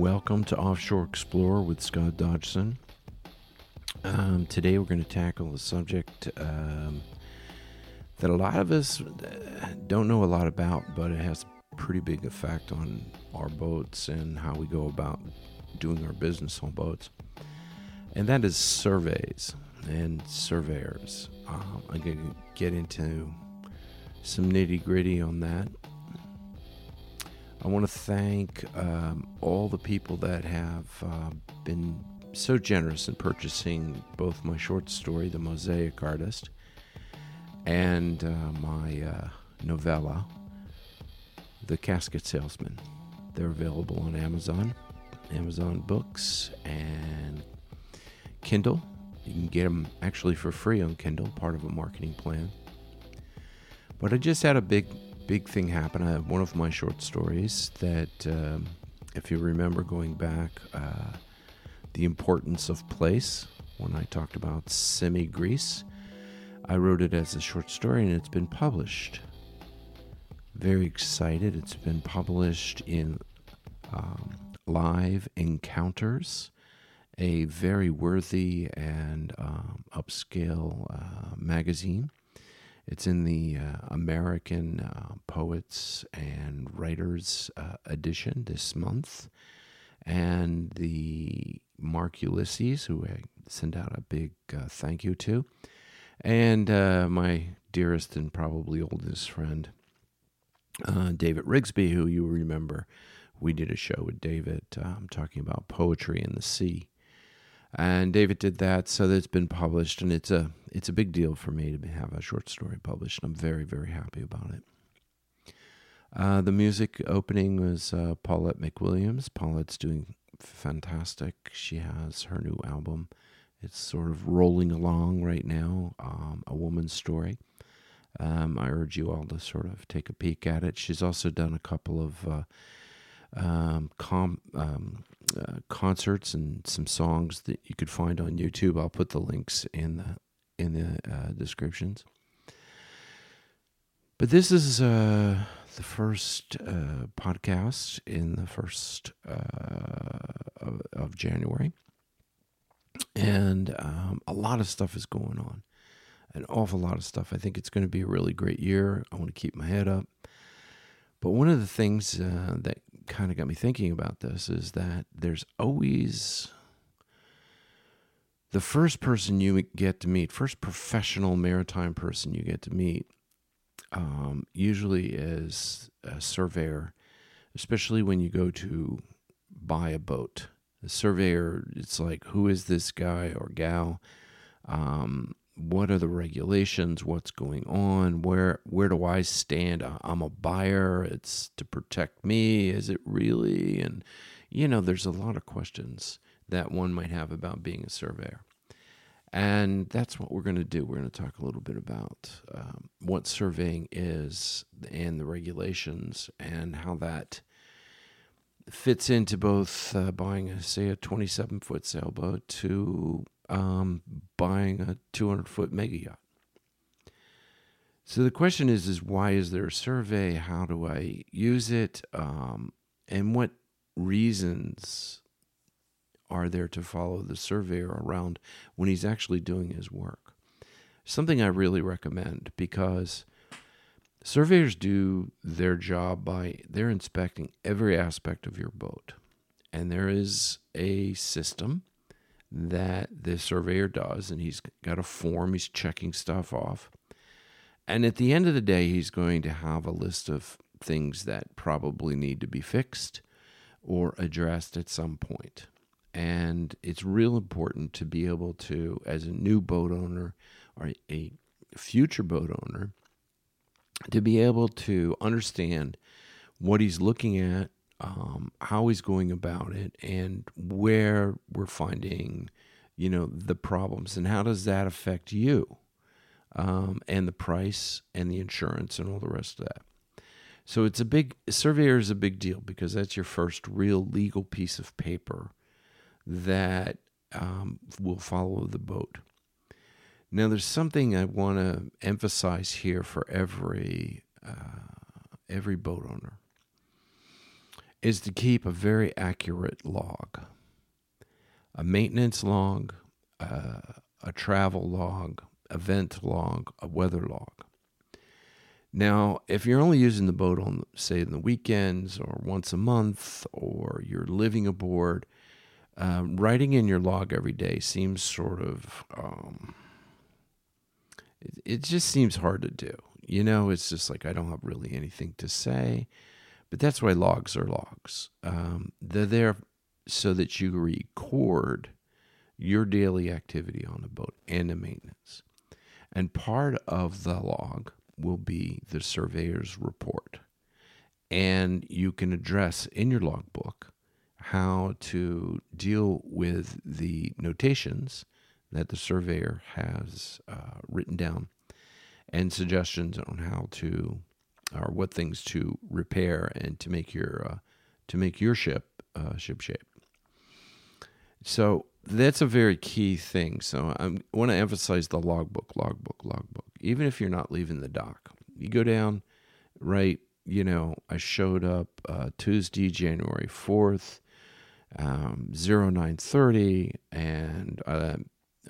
Welcome to Offshore Explorer with Scott Dodgson. Um, today we're going to tackle a subject um, that a lot of us uh, don't know a lot about, but it has a pretty big effect on our boats and how we go about doing our business on boats. And that is surveys and surveyors. Um, I'm going to get into some nitty gritty on that. I want to thank um, all the people that have uh, been so generous in purchasing both my short story, The Mosaic Artist, and uh, my uh, novella, The Casket Salesman. They're available on Amazon, Amazon Books, and Kindle. You can get them actually for free on Kindle, part of a marketing plan. But I just had a big, big thing happened. I have one of my short stories that, um, if you remember going back, uh, the importance of place when I talked about Symi Greece. I wrote it as a short story and it's been published. Very excited. It's been published in um, Live Encounters, a very worthy and um, upscale uh, magazine. It's in the uh, American uh, Poets and Writers uh, edition this month. And the Mark Ulysses, who I send out a big uh, thank you to, and uh, my dearest and probably oldest friend, uh, David Rigsby, who you remember. We did a show with David um, talking about poetry in the sea and David did that, so that it's been published, and it's a it's a big deal for me to have a short story published. And I'm very very happy about it. Uh, the music opening was uh, Paulette McWilliams. Paulette's doing fantastic. She has her new album. It's sort of rolling along right now. Um, a woman's story. Um, I urge you all to sort of take a peek at it. She's also done a couple of uh, um, com, um, uh, concerts and some songs that you could find on YouTube. I'll put the links in the in the uh, descriptions. But this is uh, the first uh, podcast in the first uh, of, of, January, and um, a lot of stuff is going on. An awful lot of stuff. I think it's going to be a really great year. I want to keep my head up. But one of the things uh, that kind of got me thinking about this is that there's always the first person you get to meet, first professional maritime person you get to meet, um, usually is a surveyor, especially when you go to buy a boat. The surveyor, it's like, who is this guy or gal? Um, what are the regulations? What's going on? Where where do i stand? I'm a buyer. It's to protect me. Is it really? And you know there's a lot of questions that one might have about being a surveyor. And that's what we're going to do. We're going to talk a little bit about um, what surveying is and the regulations and how that fits into both uh, buying say a 27 foot sailboat to um, buying a 200 foot mega yacht. So the question is, is why is there a survey? How do I use it? Um, and what reasons are there to follow the surveyor around when he's actually doing his work? Something I really recommend because surveyors do their job by they're inspecting every aspect of your boat. And there is a system that the surveyor does, and he's got a form, he's checking stuff off. And at the end of the day, he's going to have a list of things that probably need to be fixed or addressed at some point. And it's real important to be able to, as a new boat owner or a future boat owner, to be able to understand what he's looking at um, how he's going about it and where we're finding, you know, the problems and how does that affect you um, and the price and the insurance and all the rest of that. So it's a big surveyor is a big deal because that's your first real legal piece of paper that um, will follow the boat. Now, there's something I want to emphasize here for every uh, every boat owner is to keep a very accurate log a maintenance log, uh, a travel log, event log, a weather log. Now, if you're only using the boat on, say, in the weekends or once a month, or you're living aboard, uh, writing in your log every day seems sort of, um, it, it just seems hard to do. You know, it's just like I don't have really anything to say. But that's why logs are logs. Um, they're there so that you record your daily activity on the boat and the maintenance. And part of the log will be the surveyor's report. And you can address in your logbook how to deal with the notations that the surveyor has uh, written down and suggestions on how to or what things to repair and to make your uh, to make your ship uh, ship shape. So that's a very key thing. So I want to emphasize the logbook, logbook, logbook. Even if you're not leaving the dock, you go down, right? You know, I showed up uh, Tuesday, January fourth, um, zero nine thirty, and uh,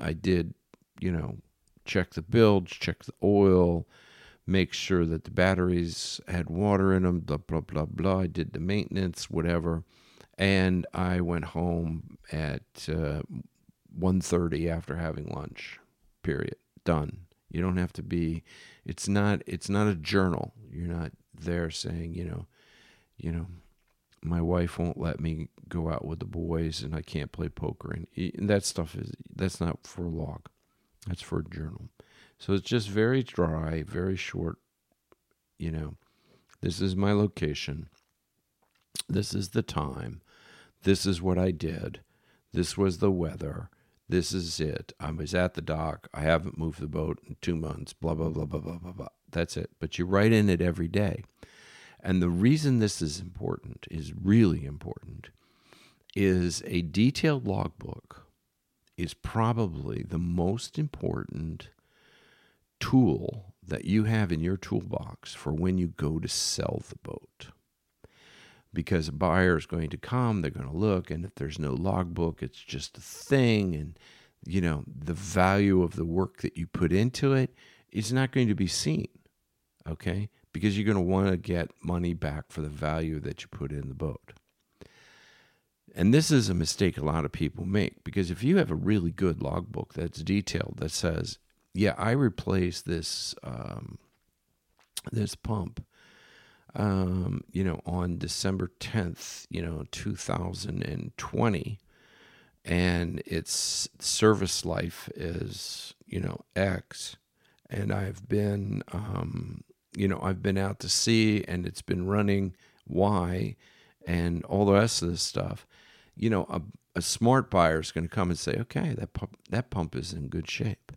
I did, you know, check the bilge, check the oil, make sure that the batteries had water in them. Blah blah blah blah. I did the maintenance, whatever and I went home at uh, 1.30 after having lunch. Period. Done. You don't have to be. It's not. It's not a journal. You're not there saying, you know, you know, my wife won't let me go out with the boys, and I can't play poker, and, and that stuff is that's not for a log. That's for a journal. So it's just very dry, very short. You know, this is my location. This is the time. This is what I did. This was the weather. This is it. I was at the dock. I haven't moved the boat in two months. Blah, blah, blah, blah, blah, blah, blah. That's it. But you write in it every day. And the reason this is important, is really important, is a detailed logbook is probably the most important tool that you have in your toolbox for when you go to sell the boat because a buyer is going to come, they're going to look, and if there's no logbook, it's just a thing. And, you know, the value of the work that you put into it is not going to be seen, okay? Because you're going to want to get money back for the value that you put in the boat. And this is a mistake a lot of people make because if you have a really good logbook that's detailed that says, yeah, I replaced this um, this pump um, you know, on December 10th, you know, 2020, and its service life is, you know, X. And I've been, um, you know, I've been out to sea and it's been running Y and all the rest of this stuff. You know, a, a smart buyer is going to come and say, okay, that pump, that pump is in good shape.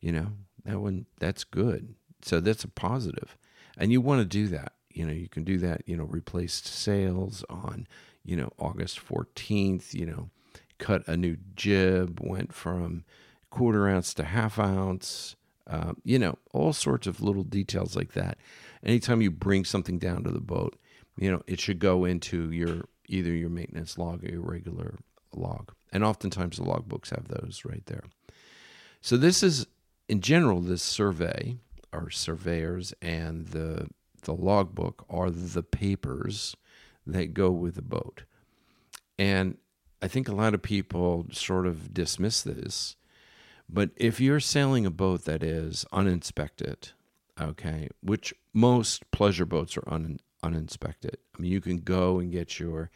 You know, that one, that's good. So that's a positive. And you want to do that you know you can do that you know replaced sails on you know august 14th you know cut a new jib went from quarter ounce to half ounce um, you know all sorts of little details like that anytime you bring something down to the boat you know it should go into your either your maintenance log or your regular log and oftentimes the logbooks have those right there so this is in general this survey our surveyors and the the logbook are the papers that go with the boat. And I think a lot of people sort of dismiss this. But if you're sailing a boat that is uninspected, okay, which most pleasure boats are un, uninspected. I mean, you can go and get your,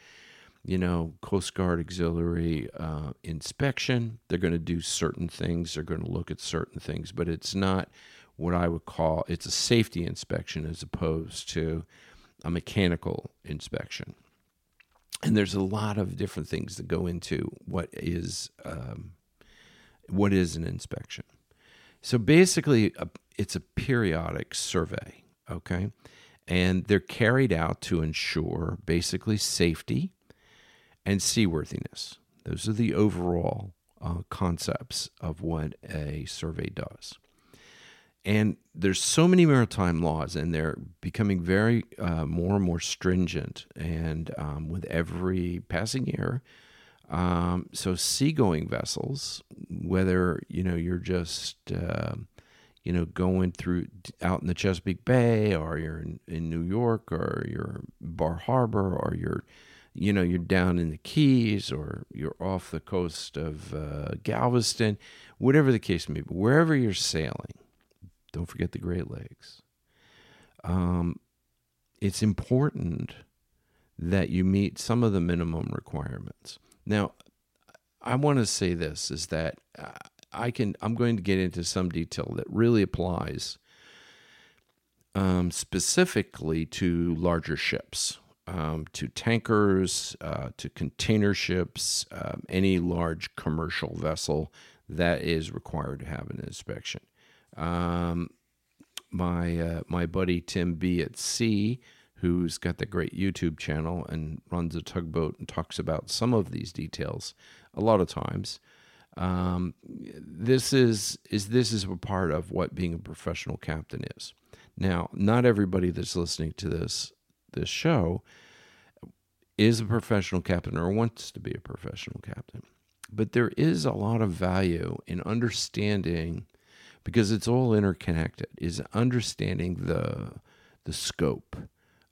you know, Coast Guard auxiliary uh, inspection. They're going to do certain things. They're going to look at certain things, but it's not what I would call it's a safety inspection as opposed to a mechanical inspection. And there's a lot of different things that go into what is um, what is an inspection. So basically, a, it's a periodic survey, okay, and they're carried out to ensure basically safety and seaworthiness. Those are the overall uh, concepts of what a survey does. and there's so many maritime laws, and they're becoming very uh, more and more stringent, and um, with every passing year. Um, so seagoing vessels, whether you know you're just uh, you know going through out in the Chesapeake Bay, or you're in, in New York, or you're Bar Harbor, or you're you know you're down in the Keys, or you're off the coast of uh, Galveston, whatever the case may be, wherever you're sailing don't forget the Great Lakes. Um, it's important that you meet some of the minimum requirements. Now, I want to say this is that uh, I can I'm going to get into some detail that really applies um, specifically to larger ships, um, to tankers, uh, to container ships, um, any large commercial vessel that is required to have an inspection. Um, my uh, my buddy Tim B at Sea, who's got the great YouTube channel and runs a tugboat and talks about some of these details a lot of times. Um, this is is this is a part of what being a professional captain is. Now, not everybody that's listening to this this show is a professional captain or wants to be a professional captain. But there is a lot of value in understanding because it's all interconnected, is understanding the the scope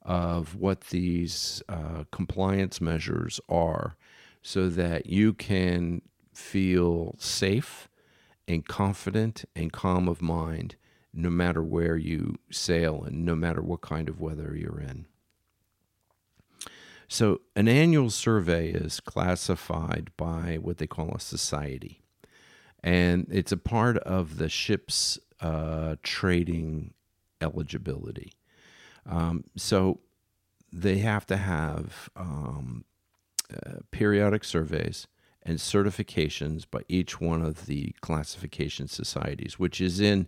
of what these uh, compliance measures are so that you can feel safe and confident and calm of mind no matter where you sail and no matter what kind of weather you're in. So, an annual survey is classified by what they call a society and it's a part of the ship's uh, trading eligibility. Um, so they have to have um, uh, periodic surveys and certifications by each one of the classification societies, which is in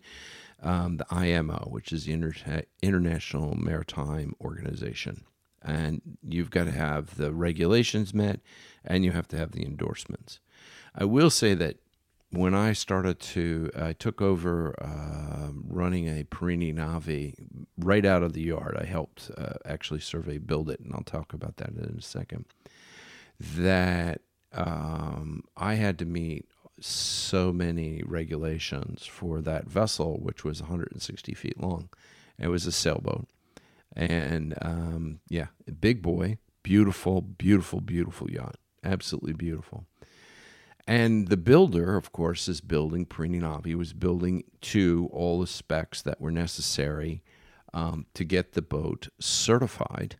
um, the IMO, which is the Inter- International Maritime Organization. And you've got to have the regulations met and you have to have the endorsements. I will say that when I started to, I took over uh, running a Perini Navi right out of the yard. I helped uh, actually survey build it, and I'll talk about that in a second. That um, I had to meet so many regulations for that vessel, which was 160 feet long. It was a sailboat, and um, yeah, big boy, beautiful, beautiful, beautiful yacht, absolutely beautiful and the builder, of course, is building Perini Navi. He was building to all the specs that were necessary um, to get the boat certified.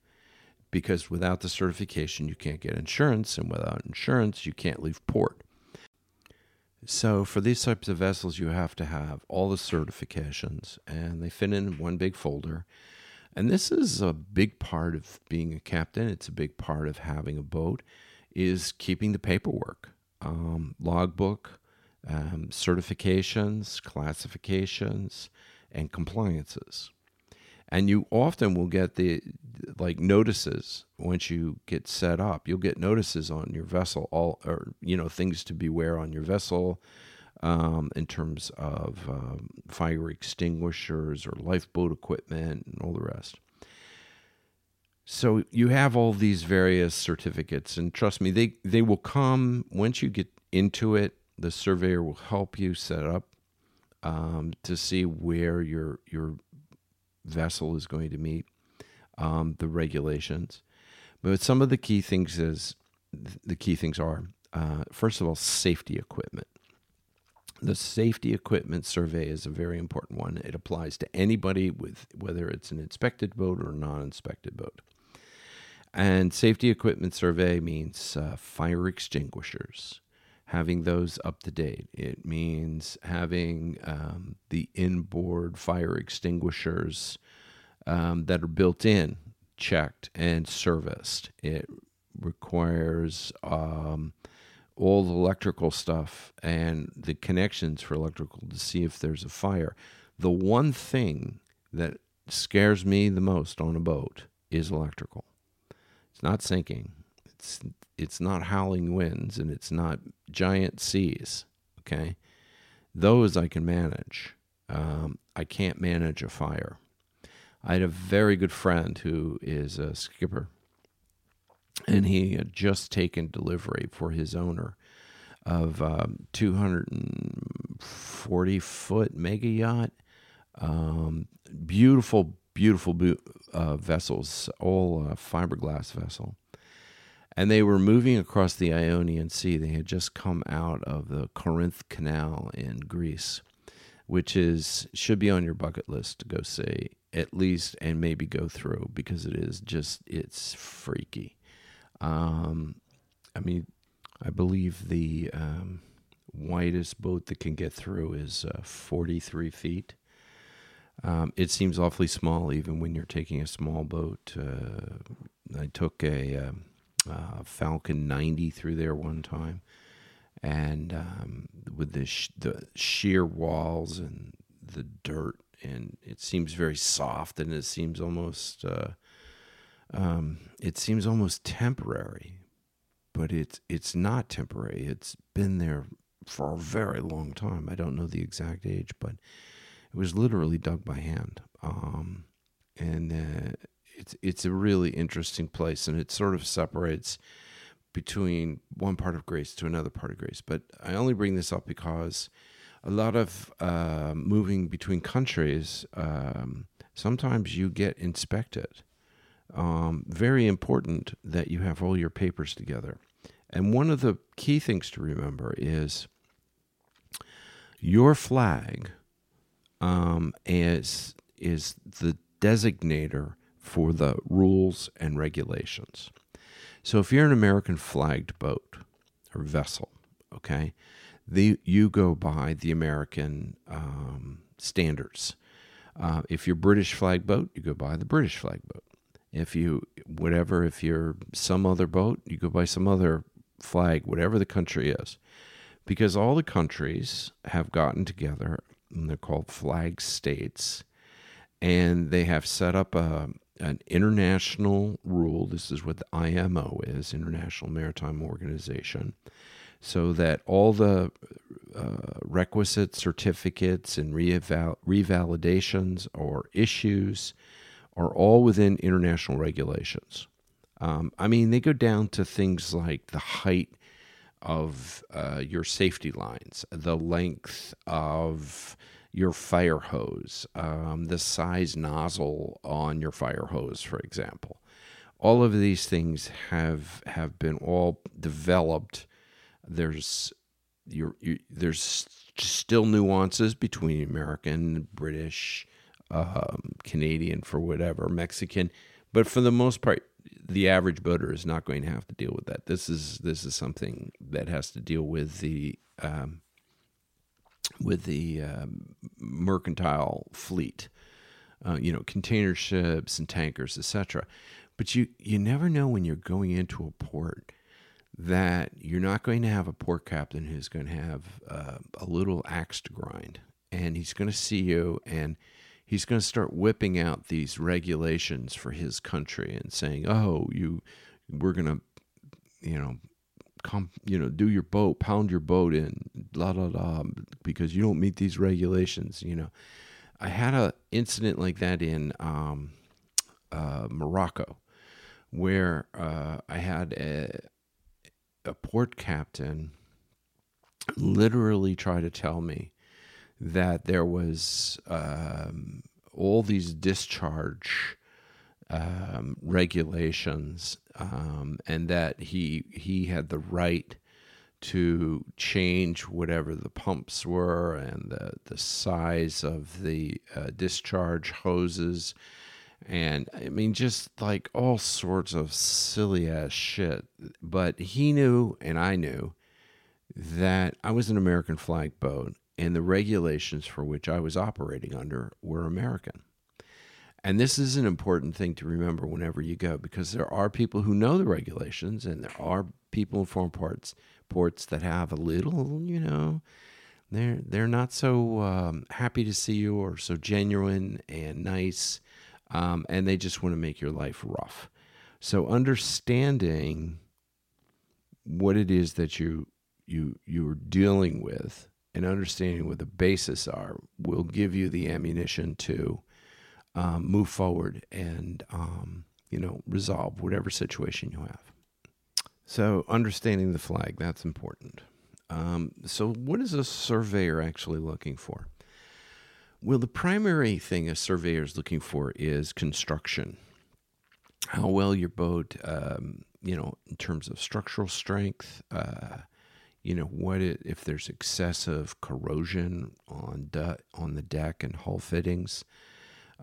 Because without the certification, you can't get insurance, and without insurance, you can't leave port. So, for these types of vessels, you have to have all the certifications, and they fit in one big folder. And this is a big part of being a captain. It's a big part of having a boat, is keeping the paperwork um, logbook, um, certifications, classifications, and compliances. And you often will get the like notices once you get set up. You'll get notices on your vessel, all or you know things to beware on your vessel, um, in terms of um, fire extinguishers or lifeboat equipment and all the rest. So you have all these various certificates, and trust me, they they will come once you get into it. The surveyor will help you set up um, to see where your your vessel is going to meet um, the regulations. But some of the key things is the key things are uh, first of all safety equipment. The safety equipment survey is a very important one. It applies to anybody with whether it's an inspected boat or non-inspected boat. And safety equipment survey means uh, fire extinguishers, having those up to date. It means having um, the inboard fire extinguishers um, that are built in checked and serviced. It requires um, all the electrical stuff and the connections for electrical to see if there's a fire. The one thing that scares me the most on a boat is electrical. It's not sinking. It's it's not howling winds and it's not giant seas. Okay, those I can manage. um, I can't manage a fire. I had a very good friend who is a skipper, and he had just taken delivery for his owner of um, 240 foot mega yacht. Um, beautiful, beautiful uh, vessels, all uh, fiberglass vessel. And they were moving across the Ionian Sea. They had just come out of the Corinth Canal in Greece, which is should be on your bucket list to go see at least and maybe go through because it is just it's freaky. Um, I mean, I believe the um, widest boat that can get through is uh, 43 feet. Um, it seems awfully small, even when you're taking a small boat. Uh, I took a um, uh, Falcon 90 through there one time, and um, with the sh- the sheer walls and the dirt, and it seems very soft, and it seems almost uh, um, it seems almost temporary but it's it's not temporary. It's been there for a very long time. I don't know the exact age, but it was literally dug by hand. Um, and uh, it's it's a really interesting place, and it sort of separates between one part of Greece to another part of Greece. But I only bring this up because a lot of uh, moving between countries, um, sometimes you get inspected um, very important that you have all your papers together. And one of the key things to remember is your flag um, is is the designator for the rules and regulations. So if you're an American flagged boat or vessel, okay, the you go by the American um, standards. Uh, if you're British flag boat, you go by the British flag boat. If you, whatever, if you're some other boat, you go by some other flag, whatever the country is. Because all the countries have gotten together, and they're called flag states, and they have set up a, an international rule. This is what the IMO is, International Maritime Organization, so that all the uh, requisite certificates and reval- revalidations or issues are all within international regulations. Um, I mean, they go down to things like the height of uh, your safety lines, the length of your fire hose, um, the size nozzle on your fire hose, for example. All of these things have have been all developed. There's there's still nuances between American, British, um, Canadian for whatever, Mexican, but for the most part, the average boater is not going to have to deal with that. This is this is something that has to deal with the um, with the um, mercantile fleet, uh, you know, container ships and tankers, etc. But you you never know when you're going into a port that you're not going to have a port captain who's going to have uh, a little axe to grind, and he's going to see you and he's going to start whipping out these regulations for his country and saying, "Oh, you, we're going to, you know." Come, you know, do your boat, pound your boat in, blah blah blah, because you don't meet these regulations. You know, I had a incident like that in um, uh, Morocco, where uh, I had a, a port captain literally try to tell me that there was um, all these discharge um, regulations, um, and that he he had the right to change whatever the pumps were and the the size of the uh, discharge hoses. And I mean, just like all sorts of silly ass shit. But he knew, and I knew, that I was an American flag boat and the regulations for which I was operating under were American. And this is an important thing to remember whenever you go because there are people who know the regulations and there are people in foreign ports ports that have a little, you know, they're they're not so um, happy to see you or so genuine and nice, um, and they just want to make your life rough. So understanding what it is that you you you're dealing with and understanding what the basis are will give you the ammunition to um, move forward and um, you know resolve whatever situation you have. So understanding the flag that's important. Um, so what is a surveyor actually looking for? Well, the primary thing a surveyor is looking for is construction. How well your boat, um, you know, in terms of structural strength, uh, you know what it, if there's excessive corrosion on de- on the deck and hull fittings.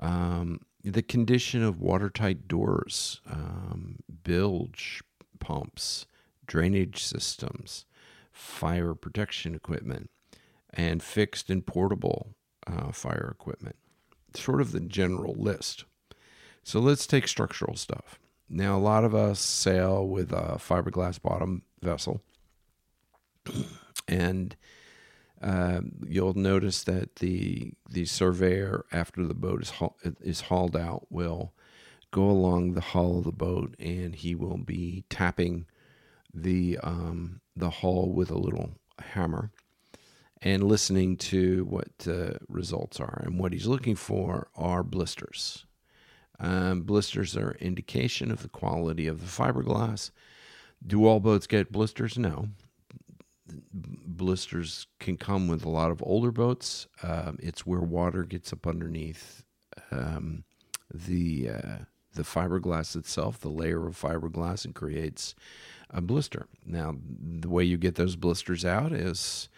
Um, the condition of watertight doors um, bilge pumps drainage systems fire protection equipment and fixed and portable uh, fire equipment. Sort of the general list. So let's take structural stuff. Now a lot of us sail with a fiberglass bottom vessel and uh, you'll notice that the the surveyor, after the boat is is hauled out, will go along the hull of the boat and he will be tapping the um, the hull with a little hammer and listening to what the results are. And what he's looking for are blisters. Um, blisters are indication of the quality of the fiberglass. Do all boats get blisters? No blisters can come with a lot of older boats. Um, it's where water gets up underneath um, the uh, the fiberglass itself, the layer of fiberglass, and creates a blister. Now, the way you get those blisters out is,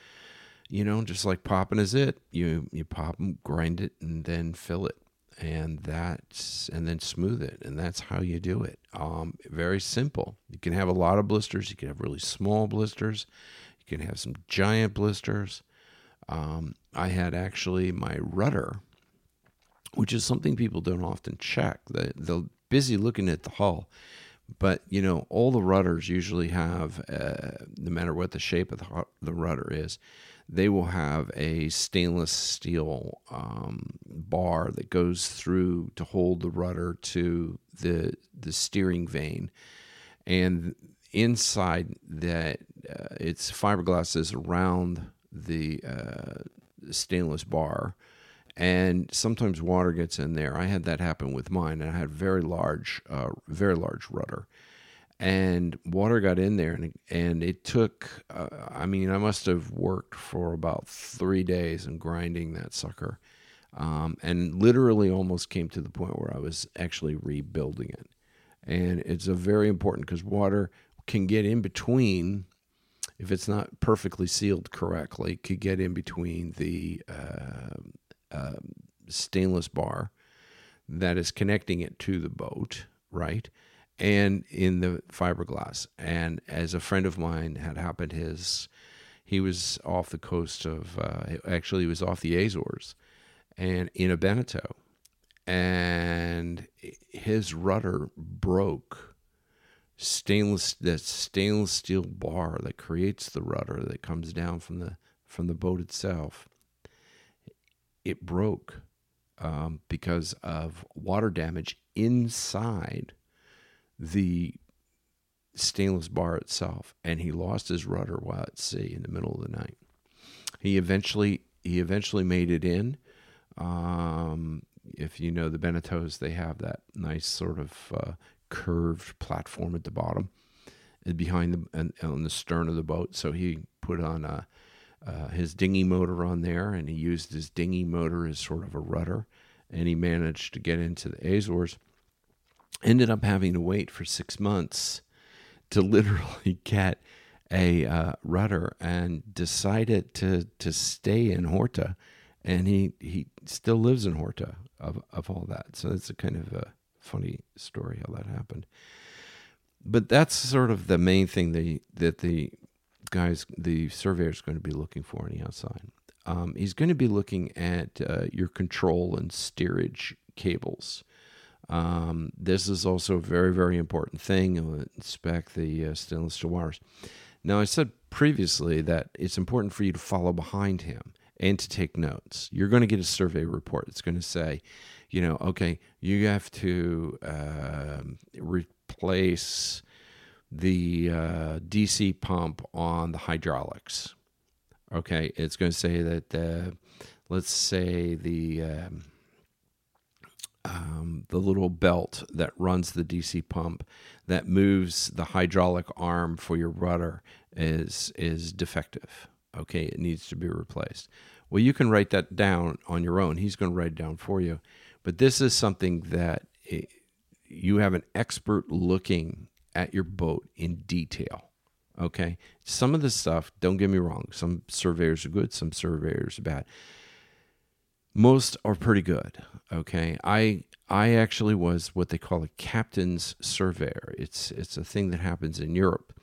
you know, just like popping is it. You you pop them, grind it, and then fill it, and that's and then smooth it, and that's how you do it. Um, very simple. You can have a lot of blisters. You can have really small blisters. You can have some giant blisters. Um, I had actually my rudder, which is something people don't often check. They, they're busy looking at the hull, but you know all the rudders usually have, uh, no matter what the shape of the, the rudder is, they will have a stainless steel um, bar that goes through to hold the rudder to the the steering vane, and inside that uh, it's fiberglass is around the uh, stainless bar and sometimes water gets in there. I had that happen with mine and i had very large uh, very large rudder. And water got in there and, and it took uh, i mean i must have worked for about three days and grinding that sucker um, and literally almost came to the point where i was actually rebuilding it. And it's a very important because water can get in between if it's not perfectly sealed correctly could get in between the uh, uh, stainless bar that is connecting it to the boat right and in the fiberglass. And as a friend of mine had happened his he was off the coast of uh, actually he was off the azores and in a beneteau. And his rudder broke stainless that stainless steel bar that creates the rudder that comes down from the from the boat itself it broke um, because of water damage inside the stainless bar itself and he lost his rudder while at sea in the middle of the night. He eventually he eventually made it in. Um, if you know the beneteaus they have that nice sort of uh, curved platform at the bottom behind the and on the stern of the boat. So he put on a, uh, his dinghy motor on there, and he used his dinghy motor as sort of a rudder, and he managed to get into the Azores. Ended up having to wait for six months to literally get a uh, rudder, and decided to to stay in Horta, and he he still lives in Horta of of all that. So it's a kind of a funny story how that happened. But that's sort of the main thing that that the guys, the surveyor is going to be looking for on the outside. Um, he's going to be looking at uh, your control and steerage cables. Um, this is also a very, very important thing. He'll inspect the uh, stainless steel wires. Now, I said previously that it's important for you to follow behind him and to take notes. You're going to get a survey report. It's going to say, you know, okay, you have to uh, replace the uh, DC pump on the hydraulics. Okay, it's going to say that uh, let's say the um, um, the little belt that runs the DC pump that moves the hydraulic arm for your rudder is is defective. Okay, it needs to be replaced. Well, you can write that down on your own. He's going to write it down for you. But this is something that it, you have an expert looking at your boat in detail. Okay, some of the stuff. Don't get me wrong. Some surveyors are good. Some surveyors are bad most are pretty good. Okay, I I actually was what they call a captain's surveyor. It's it's a thing that happens in Europe,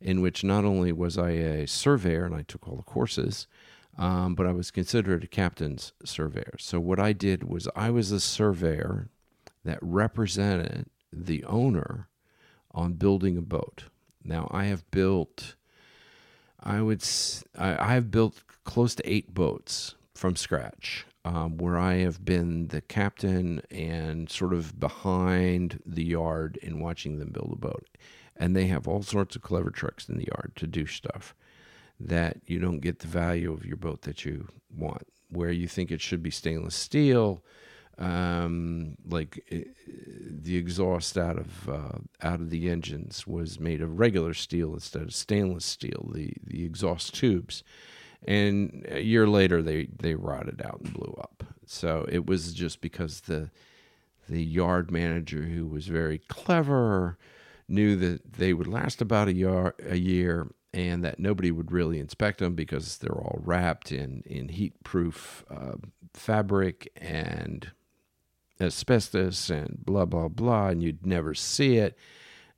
in which not only was I a surveyor and I took all the courses, um, but I was considered a captain's surveyor. So what I did was I was a surveyor that represented the owner on building a boat. Now I have built, I would I, have built close to eight boats from scratch um, where I have been the captain and sort of behind the yard in watching them build a boat. And they have all sorts of clever tricks in the yard to do stuff that you don't get the value of your boat that you want. Where you think it should be stainless steel, um, like it, eh, the exhaust out of uh, out of the engines was made of regular steel instead of stainless steel. The the exhaust tubes and a year later they they rotted out and blew up. So it was just because the the yard manager who was very clever knew that they would last about a year a year and that nobody would really inspect them because they're all wrapped in in heat proof uh, fabric and asbestos and blah blah blah and you'd never see it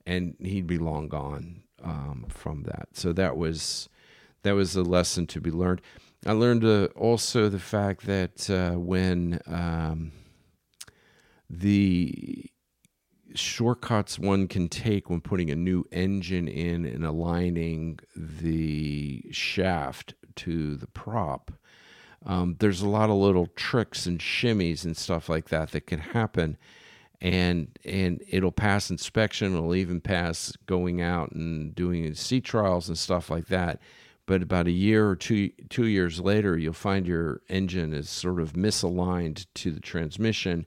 and he'd be long gone um, from that so that was that was a lesson to be learned. I learned uh, also the fact that uh, when um, the shortcuts one can take when putting a new engine in and aligning the shaft to the prop, um, there's a lot of little tricks and shimmies and stuff like that that can happen. And and it'll pass inspection it'll even pass going out and doing sea trials and stuff like that. But about a year or two two years later you'll find your engine is sort of misaligned to the transmission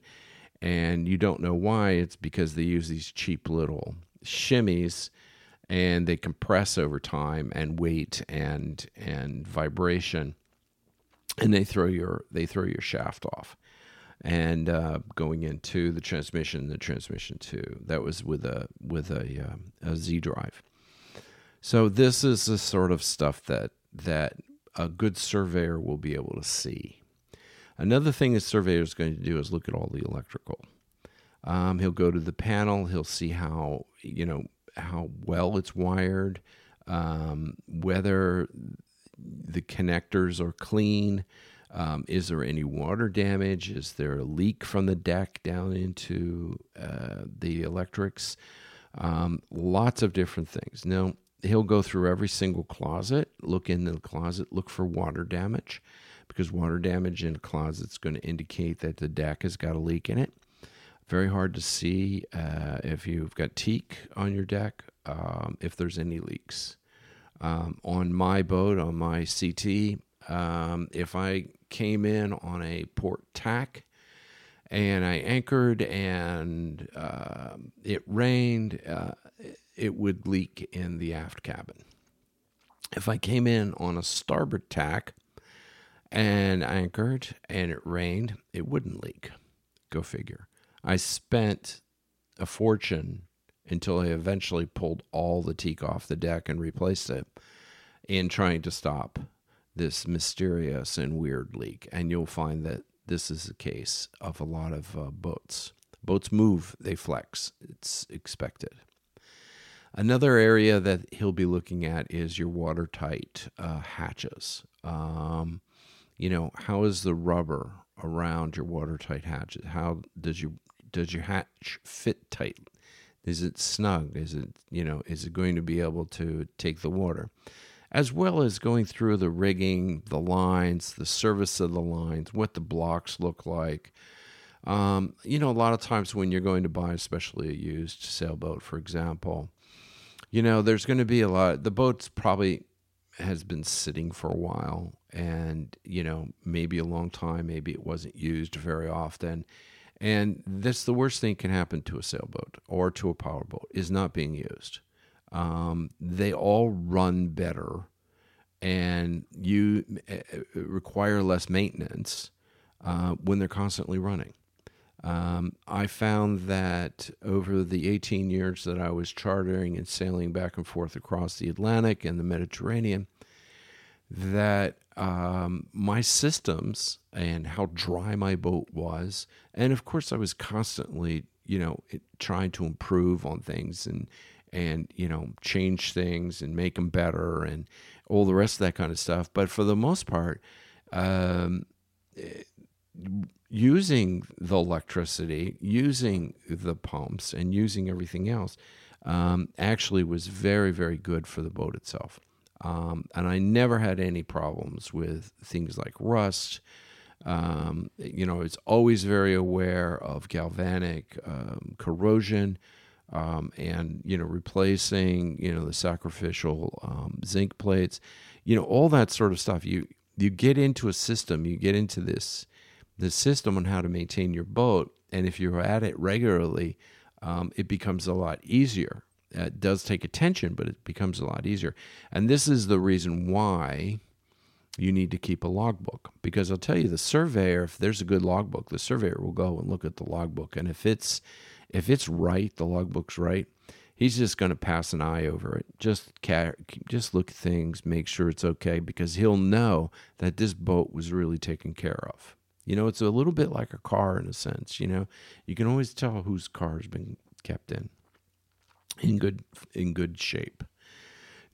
and you don't know why it's because they use these cheap little shimmies and they compress over time and weight and and vibration and they throw your they throw your shaft off and uh, going into the transmission the transmission too that was with a with a, um, a z drive so this is the sort of stuff that that a good surveyor will be able to see. Another thing a surveyor is going to do is look at all the electrical. Um, he'll go to the panel. He'll see how you know how well it's wired, um, whether the connectors are clean. Um, is there any water damage? Is there a leak from the deck down into uh, the electrics? Um, lots of different things. Now, he'll go through every single closet, look in the closet, look for water damage, because water damage in a closet is going to indicate that the deck has got a leak in it. Very hard to see uh, if you've got teak on your deck, um, if there's any leaks. Um, on my boat, on my CT, um, if I came in on a port tack and I anchored and uh, it rained, uh, it would leak in the aft cabin. If I came in on a starboard tack and anchored and it rained, it wouldn't leak. Go figure. I spent a fortune until I eventually pulled all the teak off the deck and replaced it in trying to stop this mysterious and weird leak. And you'll find that this is the case of a lot of uh, boats. Boats move, they flex. It's expected. Another area that he'll be looking at is your watertight uh, hatches. Um, you know, how is the rubber around your watertight hatches? How does your does your hatch fit tight? Is it snug? Is it you know is it going to be able to take the water? As well as going through the rigging, the lines, the service of the lines, what the blocks look like. Um, you know, a lot of times when you're going to buy, especially a used sailboat, for example, you know, there's going to be a lot. The boat's probably has been sitting for a while and you know maybe a long time maybe it wasn't used very often and that's the worst thing can happen to a sailboat or to a powerboat is not being used um, they all run better and you uh, require less maintenance uh, when they're constantly running um, I found that over the 18 years that I was chartering and sailing back and forth across the Atlantic and the Mediterranean, that um, my systems and how dry my boat was, and of course I was constantly, you know, trying to improve on things and and you know change things and make them better and all the rest of that kind of stuff. But for the most part, um, using the electricity, using the pumps, and using everything else um, actually was very, very good for the boat itself. Um, and I never had any problems with things like rust. Um, you know, it's always very aware of galvanic um, corrosion. Um, and you know replacing you know the sacrificial um, zinc plates you know all that sort of stuff you you get into a system you get into this the system on how to maintain your boat. And if you're at it regularly, um, it becomes a lot easier. It does take attention, but it becomes a lot easier. And this is the reason why you need to keep a logbook. Because I'll tell you, the surveyor, if there's a good logbook, the surveyor will go and look at the logbook. And if it's if it's right, the logbook's right, he's just going to pass an eye over it. Just just look at things, make sure it's okay, because he'll know that this boat was really taken care of. You know, it's a little bit like a car in a sense. You know, you can always tell whose car has been kept in in good in good shape.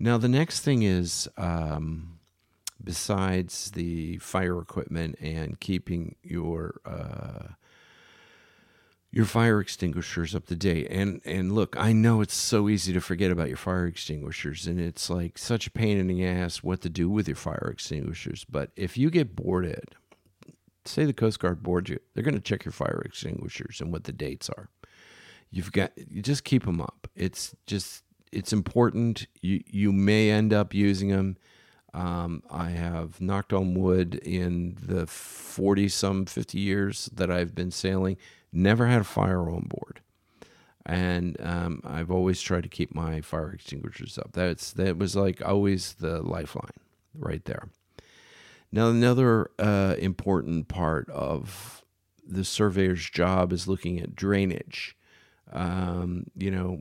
Now, the next thing is um, besides the fire equipment and keeping your uh, your fire extinguishers up to date. And and look, I know it's so easy to forget about your fire extinguishers, and it's like such a pain in the ass what to do with your fire extinguishers. But if you get boarded say the Coast Guard boards you, they're going to check your fire extinguishers and what the dates are. You've got you just keep them up. It's just it's important. You you may end up using them. Um, I have knocked on wood in the forty some fifty years that I've been sailing. Never had a fire on board, and um, I've always tried to keep my fire extinguishers up. That's that was like always the lifeline right there. Now, another uh, important part of the surveyor's job is looking at drainage. Um, you know,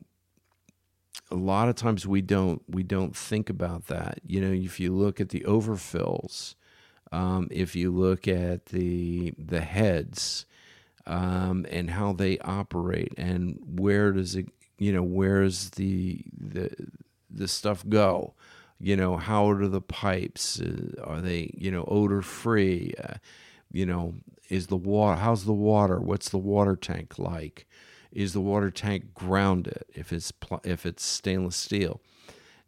a lot of times we don't we don't think about that. You know, if you look at the overfills, um, if you look at the the heads um, and how they operate, and where does it, you know, where's the the the stuff go? You know how are the pipes uh, are they you know odor free uh, you know is the water how's the water? What's the water tank like? Is the water tank grounded if it's pl- if it's stainless steel?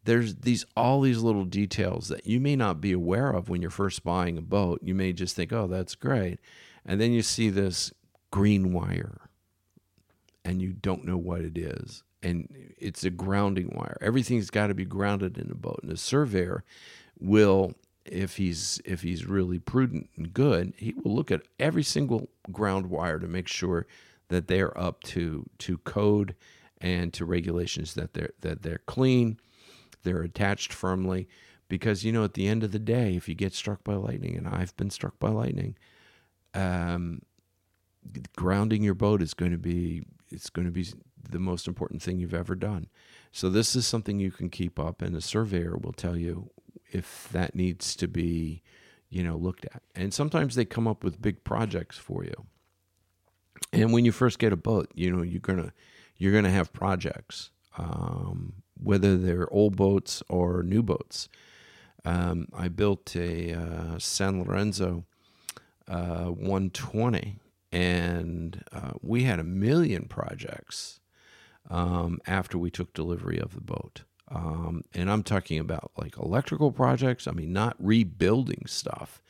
There's these all these little details that you may not be aware of when you're first buying a boat. You may just think oh that's great. And then you see this green wire and you don't know what it is and it's a grounding wire. Everything's got to be grounded in a boat, and a surveyor will, if he's if he's really prudent and good, he will look at every single ground wire to make sure that they're up to to code and to regulations that they're that they're clean, they're attached firmly. Because you know, at the end of the day, if you get struck by lightning, and I've been struck by lightning, um, grounding your boat is going to be it's going to be the most important thing you've ever done. So this is something you can keep up, and a surveyor will tell you if that needs to be, you know, looked at. And sometimes they come up with big projects for you. And when you first get a boat, you know you're gonna you're gonna have projects, um, whether they're old boats or new boats. Um, I built a uh, San Lorenzo uh, 120 and uh, we had a million projects um, after we took delivery of the boat. Um, and I'm talking about like electrical projects. I mean, not rebuilding stuff,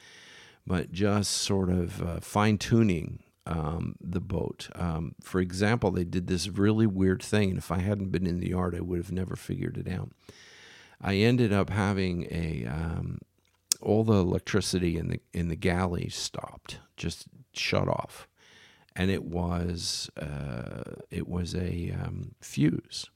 but just sort of uh, fine tuning um, the boat. Um, for example, they did this really weird thing, and if I hadn't been in the yard, I would have never figured it out. I ended up having a um, all the electricity in the in the galley stopped, just shut off, and it was uh, it was a um, fuse.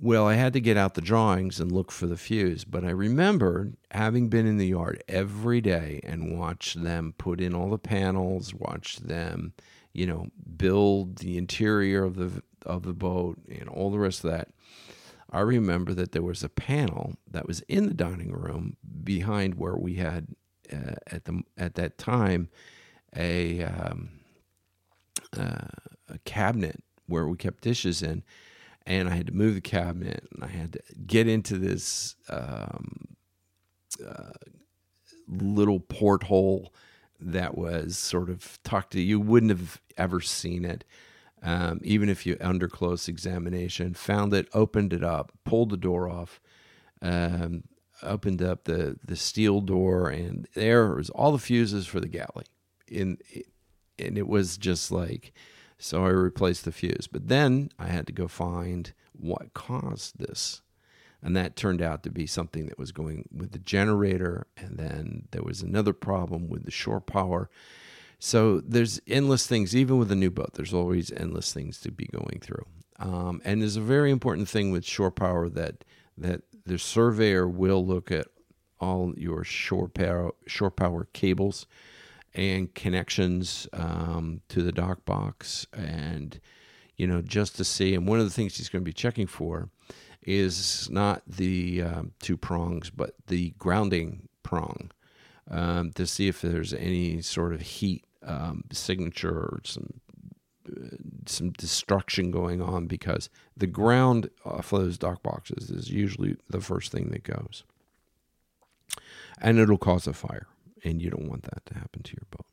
Well, I had to get out the drawings and look for the fuse, but I remember having been in the yard every day and watched them put in all the panels, watch them, you know, build the interior of the of the boat and all the rest of that. I remember that there was a panel that was in the dining room behind where we had uh, at the at that time a um, uh, a cabinet where we kept dishes in, and I had to move the cabinet and I had to get into this um, uh, little porthole that was sort of tucked. You wouldn't have ever seen it um, even if you under close examination, found it, opened it up, pulled the door off, um, opened up the the steel door, and there was all the fuses for the galley. In and it was just like, so I replaced the fuse. But then I had to go find what caused this. And that turned out to be something that was going with the generator. And then there was another problem with the shore power. So there's endless things, even with a new boat. There's always endless things to be going through. Um, and there's a very important thing with shore power that that the surveyor will look at all your shore power shore power cables and connections um, to the dock box, and you know just to see. And one of the things he's going to be checking for is not the um, two prongs, but the grounding prong um, to see if there's any sort of heat um, signature or some uh, some destruction going on because the ground off those dock boxes is usually the first thing that goes, and it'll cause a fire, and you don't want that to happen to your boat.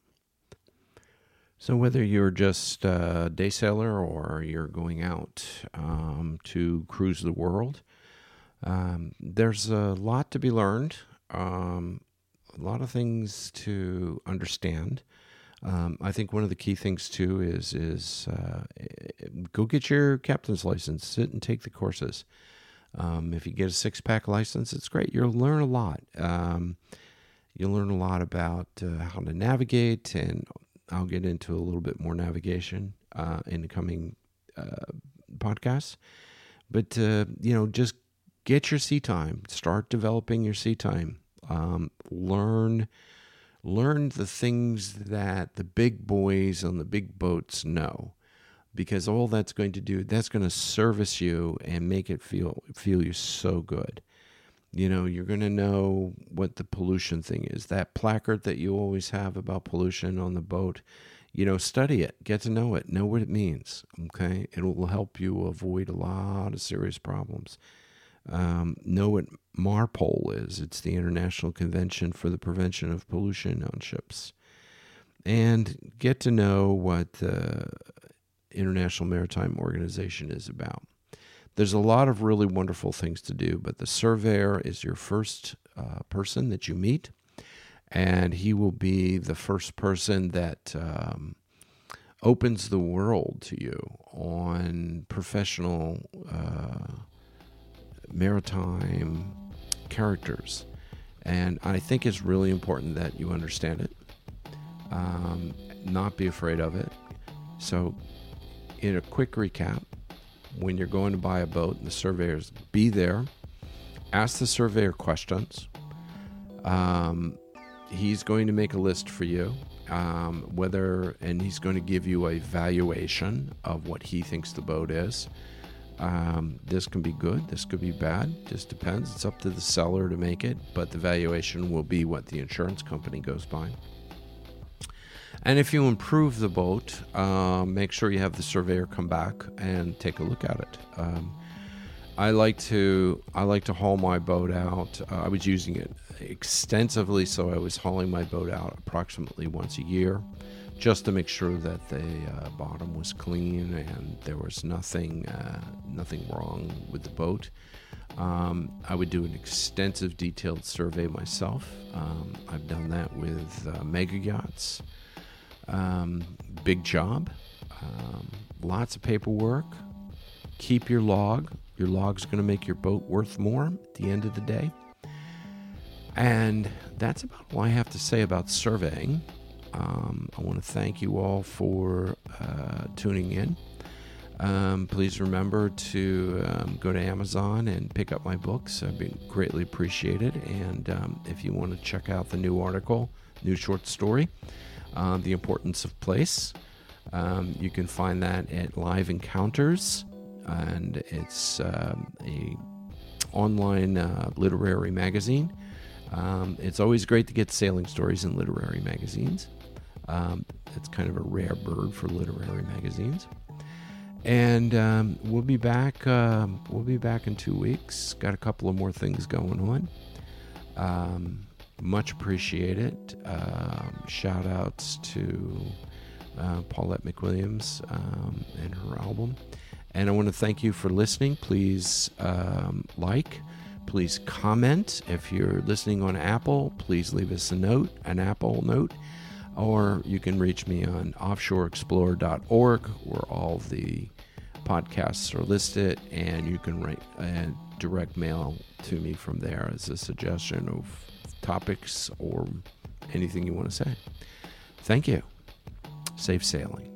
So whether you're just a day sailor or you're going out um, to cruise the world, um, there's a lot to be learned, um, a lot of things to understand. Um, I think one of the key things too is is uh, go get your captain's license, sit and take the courses. Um, if you get a six pack license, it's great. You'll learn a lot. You'll learn a lot about uh, how to navigate, and I'll get into a little bit more navigation uh, in the coming uh, podcasts. But uh, you know, just get your sea time. Start developing your sea time. Um, learn learn the things that the big boys on the big boats know because all that's going to do that's going to service you and make it feel feel you so good you know you're going to know what the pollution thing is that placard that you always have about pollution on the boat you know study it get to know it know what it means okay it will help you avoid a lot of serious problems um, know what MARPOL is. It's the International Convention for the Prevention of Pollution on Ships. And get to know what the International Maritime Organization is about. There's a lot of really wonderful things to do, but the surveyor is your first uh, person that you meet, and he will be the first person that um, opens the world to you on professional. Uh, maritime characters. And I think it's really important that you understand it, um, not be afraid of it. So, in a quick recap, when you're going to buy a boat and the surveyors, be there, ask the surveyor questions. Um, he's going to make a list for you, um, whether, and he's going to give you a valuation of what he thinks the boat is. Um, this can be good, this could be bad, just depends. It's up to the seller to make it, but the valuation will be what the insurance company goes by. And if you improve the boat, uh, make sure you have the surveyor come back and take a look at it. Um, I like to I like to haul my boat out. Uh, I was using it extensively, so I was hauling my boat out approximately once a year just to make sure that the uh, bottom was clean and there was nothing uh, nothing wrong with the boat. Um, I would do an extensive detailed survey myself. Um, I've done that with uh, mega yachts. Um, big job, um, lots of paperwork. Keep your log. Your log's going to make your boat worth more at the end of the day. And that's about all I have to say about surveying. Um, I want to thank you all for uh, tuning in. Um, please remember to um, go to Amazon and pick up my books. I'd be greatly appreciated. And um, if you want to check out the new article, new short story, uh, The Importance of Place, um, you can find that at Live Encounters, and it's um, a online uh, literary magazine. Um, it's always great to get sailing stories in literary magazines. Um, it's kind of a rare bird for literary magazines. And um, we'll be back. Uh, we'll be back in two weeks. Got a couple of more things going on. Much appreciated. Um, shout outs to uh, Paulette McWilliams um, and her album. And I want to thank you for listening. Please um, like, please comment. If you're listening on Apple, please leave us a note, an Apple note, or you can reach me on offshoreexplorer.org where all the podcasts are listed, and you can write a direct mail to me from there as a suggestion of topics or anything you want to say. Thank you. Safe sailing.